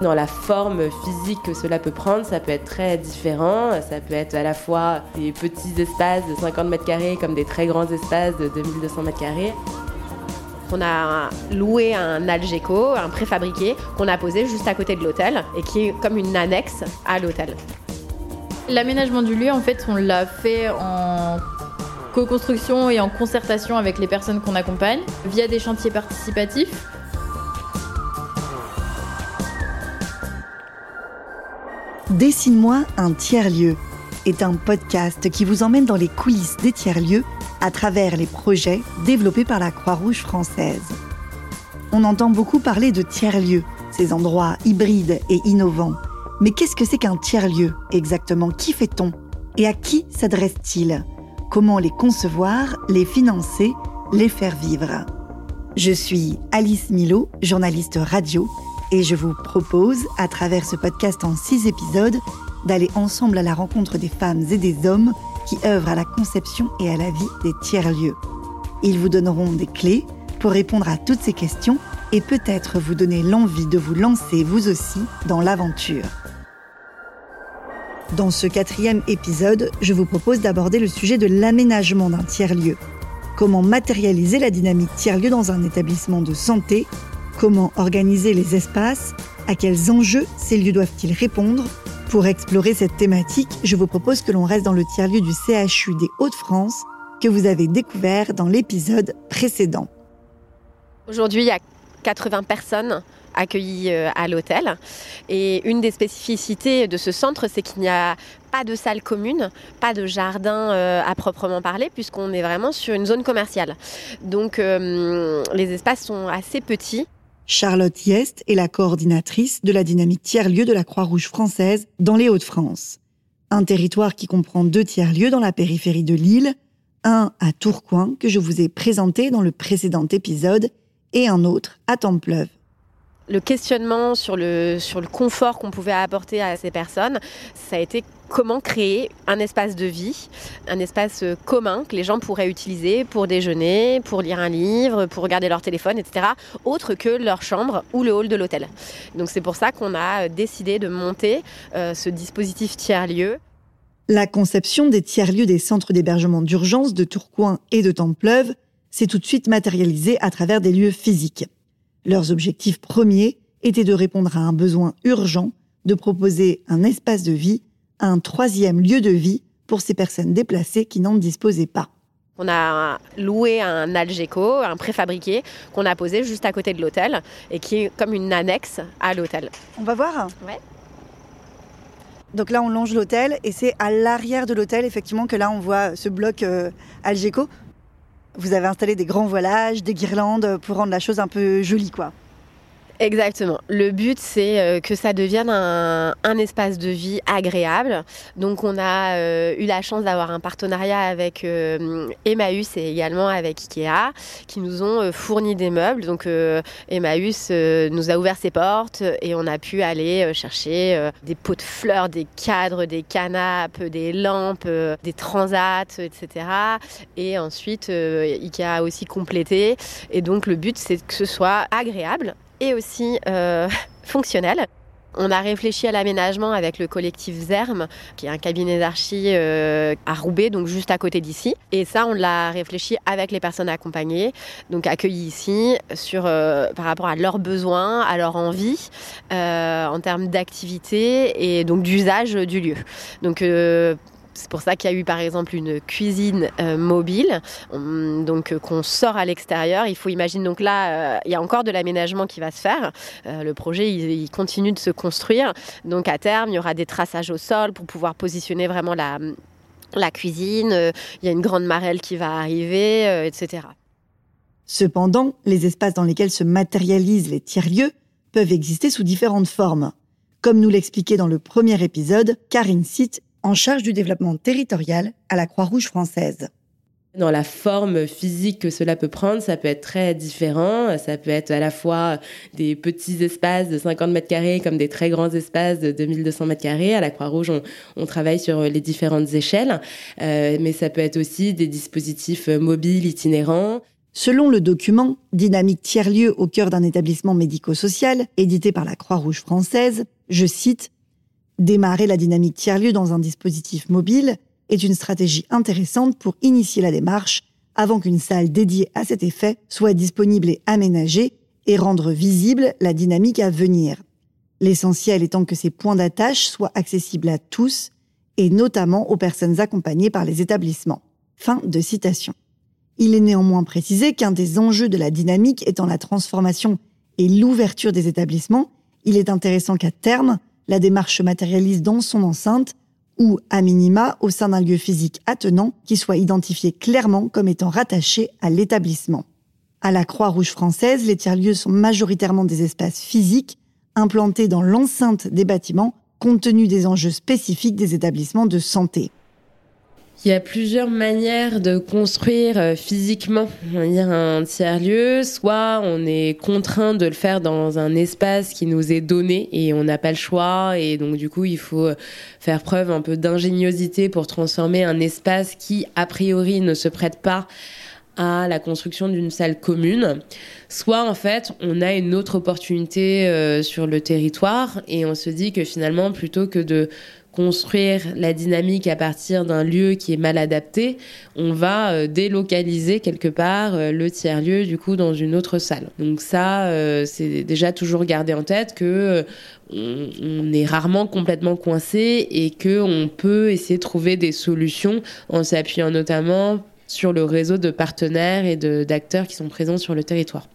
Dans la forme physique que cela peut prendre, ça peut être très différent. Ça peut être à la fois des petits espaces de 50 mètres carrés comme des très grands espaces de 2200 mètres carrés. On a loué un Algeco, un préfabriqué, qu'on a posé juste à côté de l'hôtel et qui est comme une annexe à l'hôtel. L'aménagement du lieu, en fait, on l'a fait en co-construction et en concertation avec les personnes qu'on accompagne via des chantiers participatifs. Dessine-moi un tiers-lieu est un podcast qui vous emmène dans les coulisses des tiers-lieux à travers les projets développés par la Croix-Rouge française. On entend beaucoup parler de tiers-lieux, ces endroits hybrides et innovants. Mais qu'est-ce que c'est qu'un tiers-lieu exactement? Qui fait-on? Et à qui s'adresse-t-il? Comment les concevoir, les financer, les faire vivre? Je suis Alice Milo, journaliste radio, et je vous propose, à travers ce podcast en six épisodes, d'aller ensemble à la rencontre des femmes et des hommes qui œuvrent à la conception et à la vie des tiers-lieux. Ils vous donneront des clés pour répondre à toutes ces questions et peut-être vous donner l'envie de vous lancer vous aussi dans l'aventure. Dans ce quatrième épisode, je vous propose d'aborder le sujet de l'aménagement d'un tiers-lieu. Comment matérialiser la dynamique tiers-lieu dans un établissement de santé Comment organiser les espaces À quels enjeux ces lieux doivent-ils répondre Pour explorer cette thématique, je vous propose que l'on reste dans le tiers-lieu du CHU des Hauts-de-France que vous avez découvert dans l'épisode précédent. Aujourd'hui, il y a 80 personnes accueillis euh, à l'hôtel. Et une des spécificités de ce centre, c'est qu'il n'y a pas de salle commune, pas de jardin euh, à proprement parler, puisqu'on est vraiment sur une zone commerciale. Donc euh, les espaces sont assez petits. Charlotte Yest est la coordinatrice de la dynamique tiers-lieu de la Croix-Rouge française dans les Hauts-de-France. Un territoire qui comprend deux tiers-lieux dans la périphérie de Lille, un à Tourcoing que je vous ai présenté dans le précédent épisode et un autre à Templeuve le questionnement sur le, confort qu'on pouvait apporter à ces personnes, ça a été comment créer un espace de vie, un espace euh, commun que les gens pourraient utiliser pour déjeuner, pour lire un livre, pour regarder leur téléphone, etc., autre que leur chambre ou le hall de l'hôtel. Donc c'est pour ça qu'on a euh, décidé de monter euh, ce dispositif tiers-lieu. La conception des tiers-lieux des centres d'hébergement d'urgence de Tourcoing et de Templeuve s'est tout de suite matérialisée à travers des lieux physiques. Leurs objectifs premiers étaient de répondre à un besoin urgent, de proposer un espace de vie, un troisième lieu de vie pour ces personnes déplacées qui n'en disposaient pas. On a loué un Algeco, un préfabriqué, qu'on a posé juste à côté de l'hôtel et qui est comme une annexe à l'hôtel. On va voir Ouais. Donc là, on longe l'hôtel et c'est à l'arrière de l'hôtel, effectivement, que là, on voit ce bloc euh, Algeco. Vous avez installé des grands voilages, des guirlandes pour rendre la chose un peu jolie, quoi. Exactement. Le but, c'est euh, que ça devienne un, espace de vie agréable. Donc, on a euh, eu la chance d'avoir un partenariat avec euh, Emmaüs et également avec Ikea, qui nous ont fourni des meubles. Donc, Emmaüs nous a ouvert ses portes et on a pu aller chercher des pots de fleurs, des cadres, des canapes, des lampes, des transats, etc. Et ensuite, Ikea a aussi complété. Et donc, le but, c'est que ce soit agréable et aussi euh, fonctionnel. On a réfléchi à l'aménagement avec le collectif ZERM, qui est un cabinet d'archi euh, à Roubaix, donc juste à côté d'ici. Et ça, on l'a réfléchi avec les personnes accompagnées, donc accueillies ici, sur, euh, par rapport à leurs besoins, à leur envie, en termes d'activité et donc d'usage du lieu. Donc c'est pour ça qu'il y a eu par exemple une cuisine euh, mobile, donc euh, qu'on sort à l'extérieur. Il faut imaginer donc là, euh, il y a encore de l'aménagement qui va se faire. le projet, il, continue de se construire. Donc à terme, il y aura des traçages au sol pour pouvoir positionner vraiment la, cuisine. il y a une grande marelle qui va arriver, etc. Cependant, les espaces dans lesquels se matérialisent les tiers-lieux peuvent exister sous différentes formes. Comme nous l'expliquait dans le premier épisode, Karine Sitt en charge du développement territorial à la Croix-Rouge française. Dans la forme physique que cela peut prendre, ça peut être très différent. Ça peut être à la fois des petits espaces de 50 mètres carrés comme des très grands espaces de 2200 mètres carrés. À la Croix-Rouge, on, travaille sur les différentes échelles. Euh, mais ça peut être aussi des dispositifs mobiles itinérants Selon le document Dynamique tiers-lieu au cœur d'un établissement médico-social, édité par la Croix-Rouge française, je cite Démarrer la dynamique tiers-lieu dans un dispositif mobile est une stratégie intéressante pour initier la démarche avant qu'une salle dédiée à cet effet soit disponible et aménagée et rendre visible la dynamique à venir. L'essentiel étant que ces points d'attache soient accessibles à tous et notamment aux personnes accompagnées par les établissements. Fin de citation. Il est néanmoins précisé qu'un des enjeux de la dynamique étant la transformation et l'ouverture des établissements, il est intéressant qu'à terme, la démarche se matérialise dans son enceinte ou, à minima, au sein d'un lieu physique attenant qui soit identifié clairement comme étant rattaché à l'établissement. À la Croix-Rouge française, les tiers-lieux sont majoritairement des espaces physiques implantés dans l'enceinte des bâtiments compte tenu des enjeux spécifiques des établissements de santé. Il y a plusieurs manières de construire euh, physiquement un tiers-lieu. Soit on est contraint de le faire dans un espace qui nous est donné et on n'a pas le choix. Et donc du coup, il faut euh, faire preuve un peu d'ingéniosité pour transformer un espace qui, a priori, ne se prête pas à la construction d'une salle commune, soit en fait on a une autre opportunité euh, sur le territoire et on se dit que finalement plutôt que de construire la dynamique à partir d'un lieu qui est mal adapté, on va euh, délocaliser quelque part euh, le tiers-lieu du coup dans une autre salle. Donc ça, euh, c'est déjà toujours garder en tête que on, est rarement complètement coincé et que on peut essayer de trouver des solutions en s'appuyant notamment sur le réseau de partenaires et d'acteurs qui sont présents sur le territoire.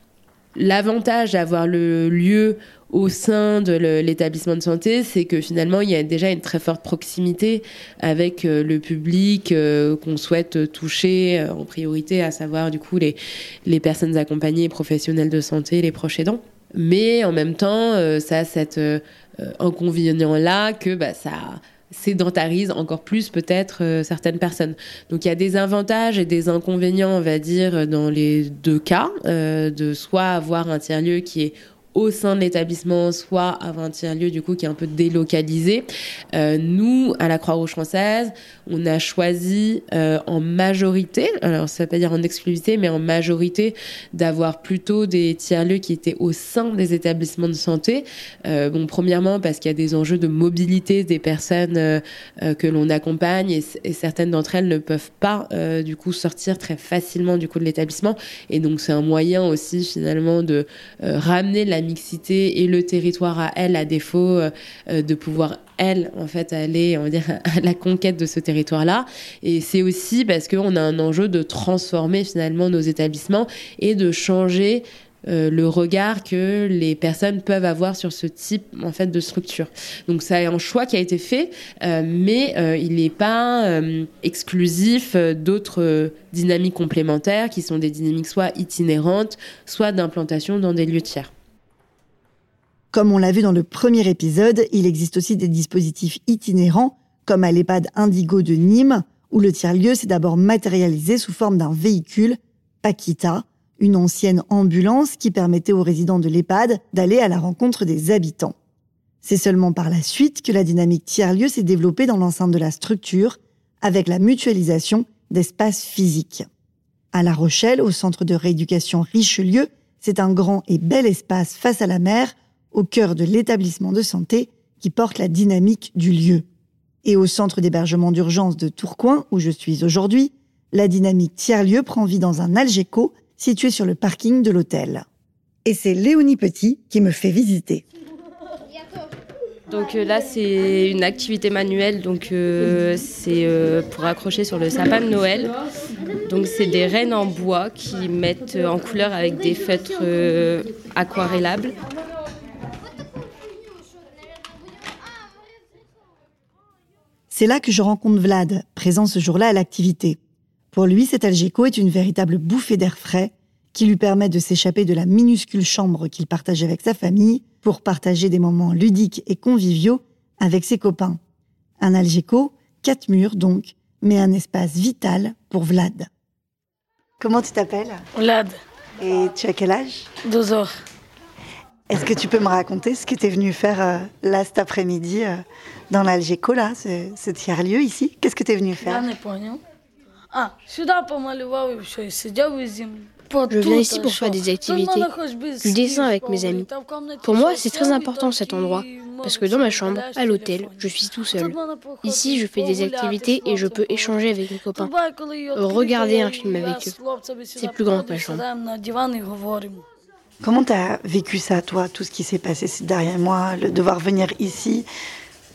L'avantage d'avoir le lieu au sein de l'établissement de santé, c'est que finalement, il y a déjà une très forte proximité avec euh, le public euh, qu'on souhaite toucher euh, en priorité, à savoir du coup les, les personnes accompagnées, professionnels de santé, les proches aidants. Mais en même temps, ça a cet inconvénient-là que bah, ça sédentarise encore plus peut-être certaines personnes. Donc il y a des avantages et des inconvénients, on va dire, dans les deux cas, de soit avoir un tiers-lieu qui est au sein de l'établissement, soit avoir un tiers-lieu du coup qui est un peu délocalisé. Euh, nous, à la Croix-Rouge française, on a choisi euh, en majorité, alors ça veut pas dire en exclusivité, mais en majorité d'avoir plutôt des tiers-lieux qui étaient au sein des établissements de santé. Euh, bon, premièrement parce qu'il y a des enjeux de mobilité des personnes que l'on accompagne et, certaines d'entre elles ne peuvent pas du coup sortir très facilement du coup de l'établissement et donc c'est un moyen aussi finalement de ramener la mixité et le territoire à elle à défaut de pouvoir elle, en fait, aller, on va dire, à la conquête de ce territoire-là. Et c'est aussi parce qu'on a un enjeu de transformer finalement nos établissements et de changer euh, le regard que les personnes peuvent avoir sur ce type en fait de structure. Donc c'est un choix qui a été fait, euh, mais euh, il n'est pas euh, exclusif euh, d'autres dynamiques complémentaires qui sont des dynamiques soit itinérantes, soit d'implantation dans des lieux tiers. Comme on l'a vu dans le premier épisode, il existe aussi des dispositifs itinérants, comme à l'EHPAD Indigo de Nîmes, où le tiers-lieu s'est d'abord matérialisé sous forme d'un véhicule, Paquita, une ancienne ambulance qui permettait aux résidents de l'EHPAD d'aller à la rencontre des habitants. C'est seulement par la suite que la dynamique tiers-lieu s'est développée dans l'enceinte de la structure, avec la mutualisation d'espaces physiques. À La Rochelle, au centre de rééducation Richelieu, c'est un grand et bel espace face à la mer au cœur de l'établissement de santé qui porte la dynamique du lieu. Et au centre d'hébergement d'urgence de Tourcoing, où je suis aujourd'hui, la dynamique tiers-lieu prend vie dans un Algeco situé sur le parking de l'hôtel. Et c'est Léonie Petit qui me fait visiter. Donc euh, là, c'est une activité manuelle, donc euh, c'est euh, pour accrocher sur le sapin de Noël. Donc c'est des rennes en bois qui mettent en couleur avec des feutres aquarellables. C'est là que je rencontre Vlad, présent ce jour-là à l'activité. Pour lui, cet Algeco est une véritable bouffée d'air frais qui lui permet de s'échapper de la minuscule chambre qu'il partage avec sa famille pour partager des moments ludiques et conviviaux avec ses copains. Un Algeco, quatre murs donc, mais un espace vital pour Vlad. Comment tu t'appelles? Vlad, Et tu as quel âge? 12 heures. Est-ce que tu peux me raconter ce que tu es venu faire euh, là cet après-midi euh, dans l'Algéco, là, ce, tiers-lieu ici? Qu'est-ce que tu es venu faire? Je viens ici pour faire des activités, du dessin avec mes amis. Pour moi, c'est très important cet endroit, parce que dans ma chambre, à l'hôtel, je suis tout seul. Ici, je fais des activités et je peux échanger avec mes copains, regarder un film avec eux. C'est plus grand que ma chambre. Comment tu as vécu ça, toi, tout ce qui s'est passé ces derniers mois, le devoir venir ici,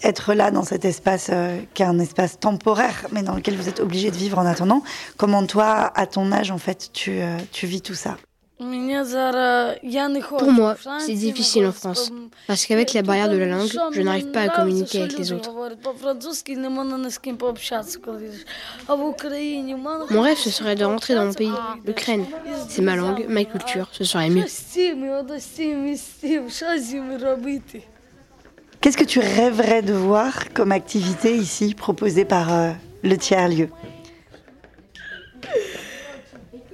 être là dans cet espace euh, qui est un espace temporaire, mais dans lequel vous êtes obligé de vivre en attendant? Comment toi, à ton âge, en fait, tu, euh, tu vis tout ça? Pour moi, c'est difficile en France, parce qu'avec la barrière de la langue, je n'arrive pas à communiquer avec les autres. Mon rêve, ce serait de rentrer dans mon pays, l'Ukraine. C'est ma langue, ma culture, ce serait mieux. Qu'est-ce que tu rêverais de voir comme activité ici proposée par euh, le tiers-lieu?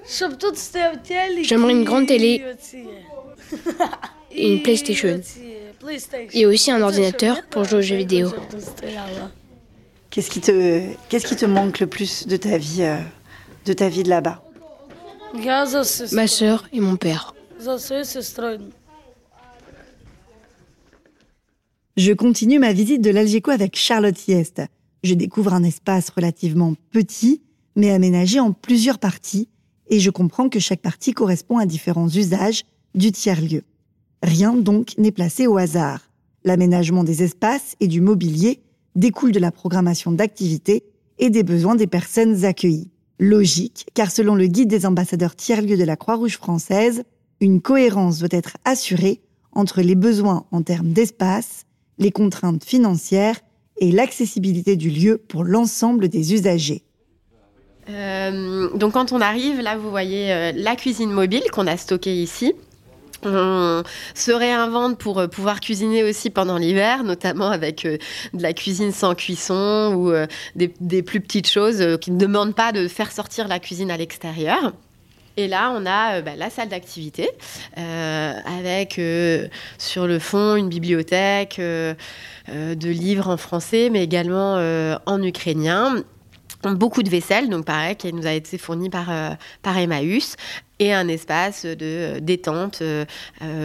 J'aimerais une grande télé et une PlayStation. Et aussi un ordinateur pour jouer aux jeux vidéo. Qu'est-ce qui te, qu'est-ce qui te manque le plus de ta vie, euh, de ta vie de là-bas? Ma sœur et mon père. Je continue ma visite de l'Algeco avec Charlotte Yest. Je découvre un espace relativement petit, mais aménagé en plusieurs parties et je comprends que chaque partie correspond à différents usages du tiers-lieu. Rien donc n'est placé au hasard. L'aménagement des espaces et du mobilier découle de la programmation d'activités et des besoins des personnes accueillies. Logique, car selon le guide des ambassadeurs tiers-lieux de la Croix-Rouge française, une cohérence doit être assurée entre les besoins en termes d'espace, les contraintes financières et l'accessibilité du lieu pour l'ensemble des usagers. Euh, donc quand on arrive, là vous voyez euh, la cuisine mobile qu'on a stockée ici. On se réinvente pour euh, pouvoir cuisiner aussi pendant l'hiver, notamment avec de la cuisine sans cuisson ou des, plus petites choses qui ne demandent pas de faire sortir la cuisine à l'extérieur. Et là, on a bah, la salle d'activité avec sur le fond une bibliothèque de livres en français, mais également en ukrainien beaucoup de vaisselle, donc pareil, qui nous a été fournie par, euh, Emmaüs, et un espace de euh, détente euh,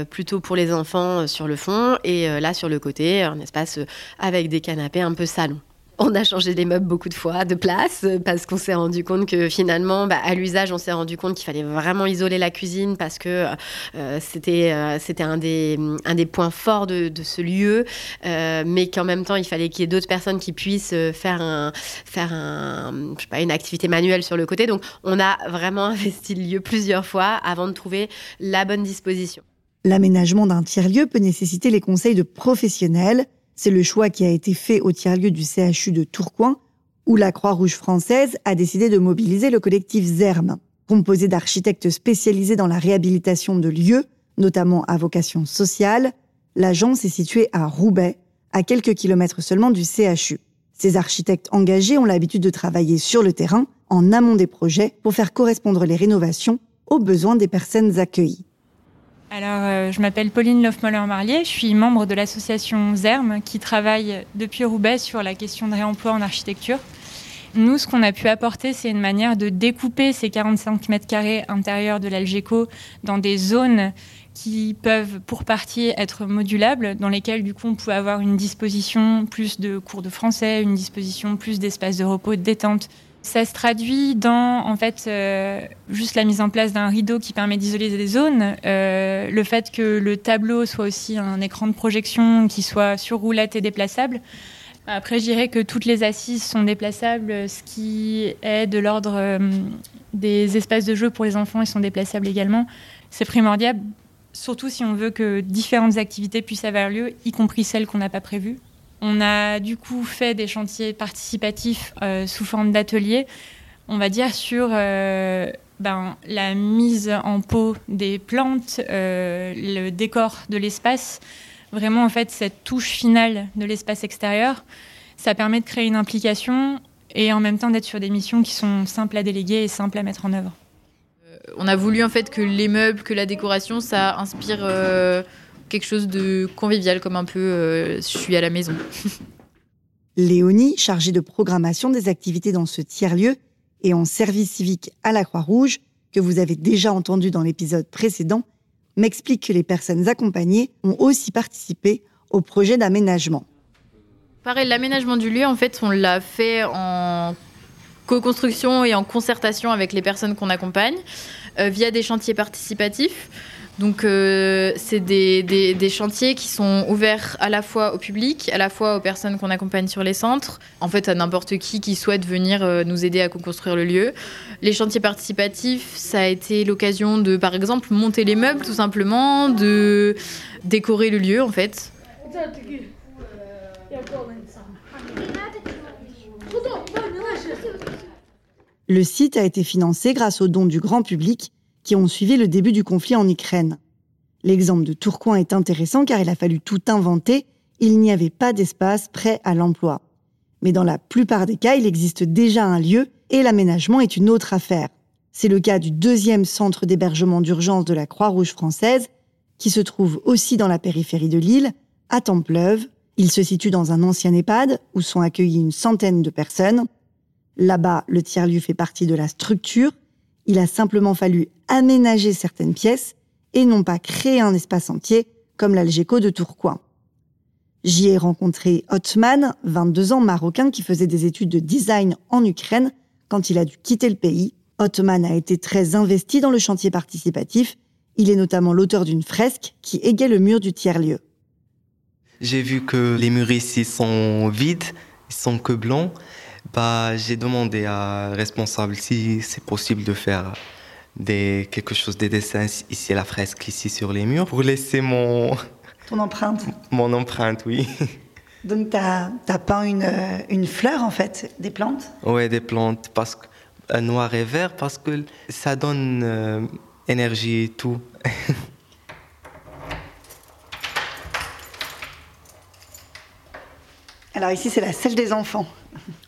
plutôt pour les enfants sur le fond, et là sur le côté, un espace avec des canapés un peu salon. On a changé les meubles beaucoup de fois de place parce qu'on s'est rendu compte que finalement, bah, à l'usage, on s'est rendu compte qu'il fallait vraiment isoler la cuisine parce que euh, c'était euh, c'était un des, un des points forts de, ce lieu, euh, mais qu'en même temps, il fallait qu'il y ait d'autres personnes qui puissent faire, un, faire un, je sais pas, une activité manuelle sur le côté. Donc, on a vraiment investi le lieu plusieurs fois avant de trouver la bonne disposition. L'aménagement d'un tiers-lieu peut nécessiter les conseils de professionnels c'est le choix qui a été fait au tiers-lieu du CHU de Tourcoing, où la Croix-Rouge française a décidé de mobiliser le collectif ZERM, composé d'architectes spécialisés dans la réhabilitation de lieux, notamment à vocation sociale. L'agence est située à Roubaix, à quelques kilomètres seulement du CHU. Ces architectes engagés ont l'habitude de travailler sur le terrain, en amont des projets, pour faire correspondre les rénovations aux besoins des personnes accueillies. Alors, euh, je m'appelle Pauline Lofmoller-Marlier, je suis membre de l'association ZERM qui travaille depuis Roubaix sur la question de réemploi en architecture. Nous, ce qu'on a pu apporter, c'est une manière de découper ces 45 mètres carrés intérieurs de l'Algeco dans des zones qui peuvent pour partie être modulables, dans lesquelles du coup on peut avoir une disposition plus de cours de français, une disposition plus d'espaces de repos, de détente, ça se traduit dans en fait euh, juste la mise en place d'un rideau qui permet d'isoler des zones, euh, le fait que le tableau soit aussi un écran de projection qui soit sur roulette et déplaçable. Après, je dirais que toutes les assises sont déplaçables, ce qui est de l'ordre euh, des espaces de jeu pour les enfants, ils sont déplaçables également. C'est primordial, surtout si on veut que différentes activités puissent avoir lieu, y compris celles qu'on n'a pas prévues. On a du coup fait des chantiers participatifs euh, sous forme d'ateliers, on va dire sur euh, ben, la mise en pot des plantes, euh, le décor de l'espace, vraiment en fait cette touche finale de l'espace extérieur. Ça permet de créer une implication et en même temps d'être sur des missions qui sont simples à déléguer et simples à mettre en œuvre. On a voulu en fait que les meubles, que la décoration, ça inspire quelque chose de convivial, comme un peu euh, je suis à la maison. Léonie, chargée de programmation des activités dans ce tiers-lieu et en service civique à la Croix-Rouge, que vous avez déjà entendu dans l'épisode précédent, m'explique que les personnes accompagnées ont aussi participé au projet d'aménagement. Pareil, l'aménagement du lieu, en fait, on l'a fait en co-construction et en concertation avec les personnes qu'on accompagne euh, via des chantiers participatifs. Donc, euh, c'est des, des, chantiers qui sont ouverts à la fois au public, à la fois aux personnes qu'on accompagne sur les centres, en fait à n'importe qui qui souhaite venir euh, nous aider à co-construire le lieu. Les chantiers participatifs, ça a été l'occasion de, par exemple, monter les meubles tout simplement, de décorer le lieu en fait. Le site a été financé grâce aux dons du grand public qui ont suivi le début du conflit en Ukraine. L'exemple de Tourcoing est intéressant car il a fallu tout inventer, il n'y avait pas d'espace prêt à l'emploi. Mais dans la plupart des cas, il existe déjà un lieu et l'aménagement est une autre affaire. C'est le cas du deuxième centre d'hébergement d'urgence de la Croix-Rouge française, qui se trouve aussi dans la périphérie de l'île, à Templeuve. Il se situe dans un ancien EHPAD où sont accueillies une centaine de personnes. Là-bas, le tiers-lieu fait partie de la structure. Il a simplement fallu aménager certaines pièces et non pas créer un espace entier comme l'Algeco de Tourcoing. J'y ai rencontré Otman, 22 ans marocain qui faisait des études de design en Ukraine quand il a dû quitter le pays. Otman a été très investi dans le chantier participatif. Il est notamment l'auteur d'une fresque qui égaye le mur du tiers-lieu. J'ai vu que les murs ici sont vides, ils sont que blancs bah, j'ai demandé à responsable si c'est possible de faire des, quelque chose des dessins ici à la fresque, ici sur les murs, pour laisser mon... Ton empreinte Mon empreinte, oui. Donc, tu as, peint une, une, fleur, en fait, des plantes? Oui, des plantes, parce que, euh, noir et vert, parce que ça donne euh, énergie et tout. Alors ici, c'est la salle des enfants.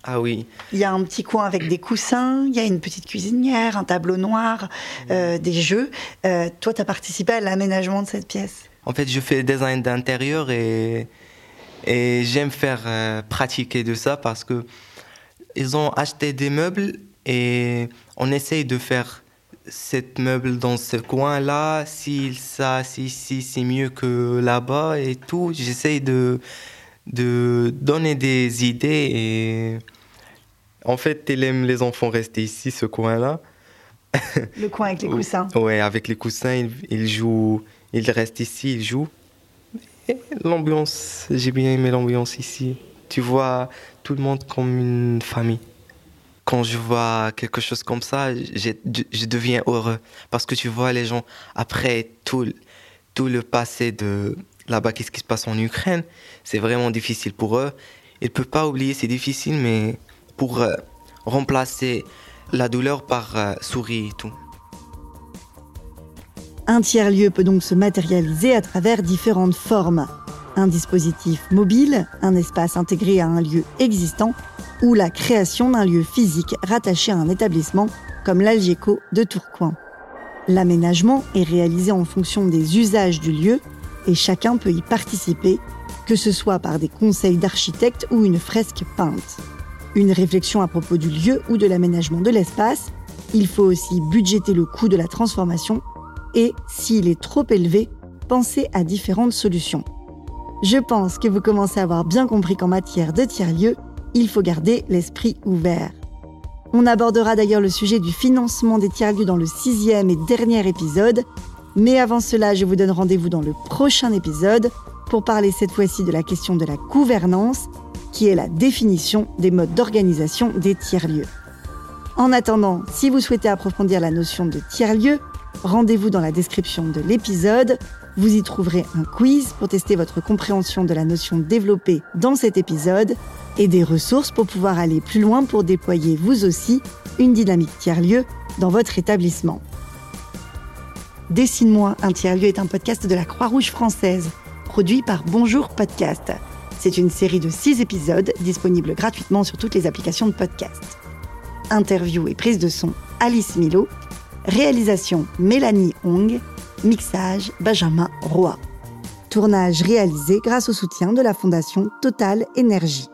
Ah oui. Il y a un petit coin avec des coussins, il y a une petite cuisinière, un tableau noir, euh, des jeux. Euh, toi, tu as participé à l'aménagement de cette pièce En fait, je fais le design d'intérieur et, et j'aime faire euh, pratiquer de ça parce que ils ont acheté des meubles et on essaye de faire cette meuble dans ce coin-là, si ça, si, si c'est mieux que là-bas et tout. J'essaye de de donner des idées et en fait, il aime les enfants rester ici, ce coin-là. Le coin avec les coussins. Oui, avec les coussins, il, il, joue, il reste ici, il joue. L'ambiance, j'ai bien aimé l'ambiance ici. Tu vois tout le monde comme une famille. Quand je vois quelque chose comme ça, je, je deviens heureux. Parce que tu vois les gens, après tout, tout le passé de, là-bas, qu'est-ce qui se passe en Ukraine? C'est vraiment difficile pour eux. Ils ne peuvent pas oublier, c'est difficile, mais pour euh, remplacer la douleur par euh, souris et tout. Un tiers-lieu peut donc se matérialiser à travers différentes formes. Un dispositif mobile, un espace intégré à un lieu existant ou la création d'un lieu physique rattaché à un établissement comme l'Algeco de Tourcoing. L'aménagement est réalisé en fonction des usages du lieu et chacun peut y participer, que ce soit par des conseils d'architectes ou une fresque peinte. Une réflexion à propos du lieu ou de l'aménagement de l'espace, il faut aussi budgéter le coût de la transformation et, s'il est trop élevé, penser à différentes solutions. Je pense que vous commencez à avoir bien compris qu'en matière de tiers-lieux, il faut garder l'esprit ouvert. On abordera d'ailleurs le sujet du financement des tiers-lieux dans le sixième et dernier épisode, mais avant cela, je vous donne rendez-vous dans le prochain épisode pour parler cette fois-ci de la question de la gouvernance, qui est la définition des modes d'organisation des tiers-lieux. En attendant, si vous souhaitez approfondir la notion de tiers-lieu, rendez-vous dans la description de l'épisode. Vous y trouverez un quiz pour tester votre compréhension de la notion développée dans cet épisode et des ressources pour pouvoir aller plus loin pour déployer vous aussi une dynamique tiers-lieu dans votre établissement. Dessine-moi un tiers-lieu est un podcast de la Croix-Rouge française, produit par Bonjour Podcast. C'est une série de six épisodes disponibles gratuitement sur toutes les applications de podcast. Interview et prise de son Alice Milo. Réalisation Mélanie Hong. Mixage Benjamin Roy. Tournage réalisé grâce au soutien de la Fondation Total Énergie.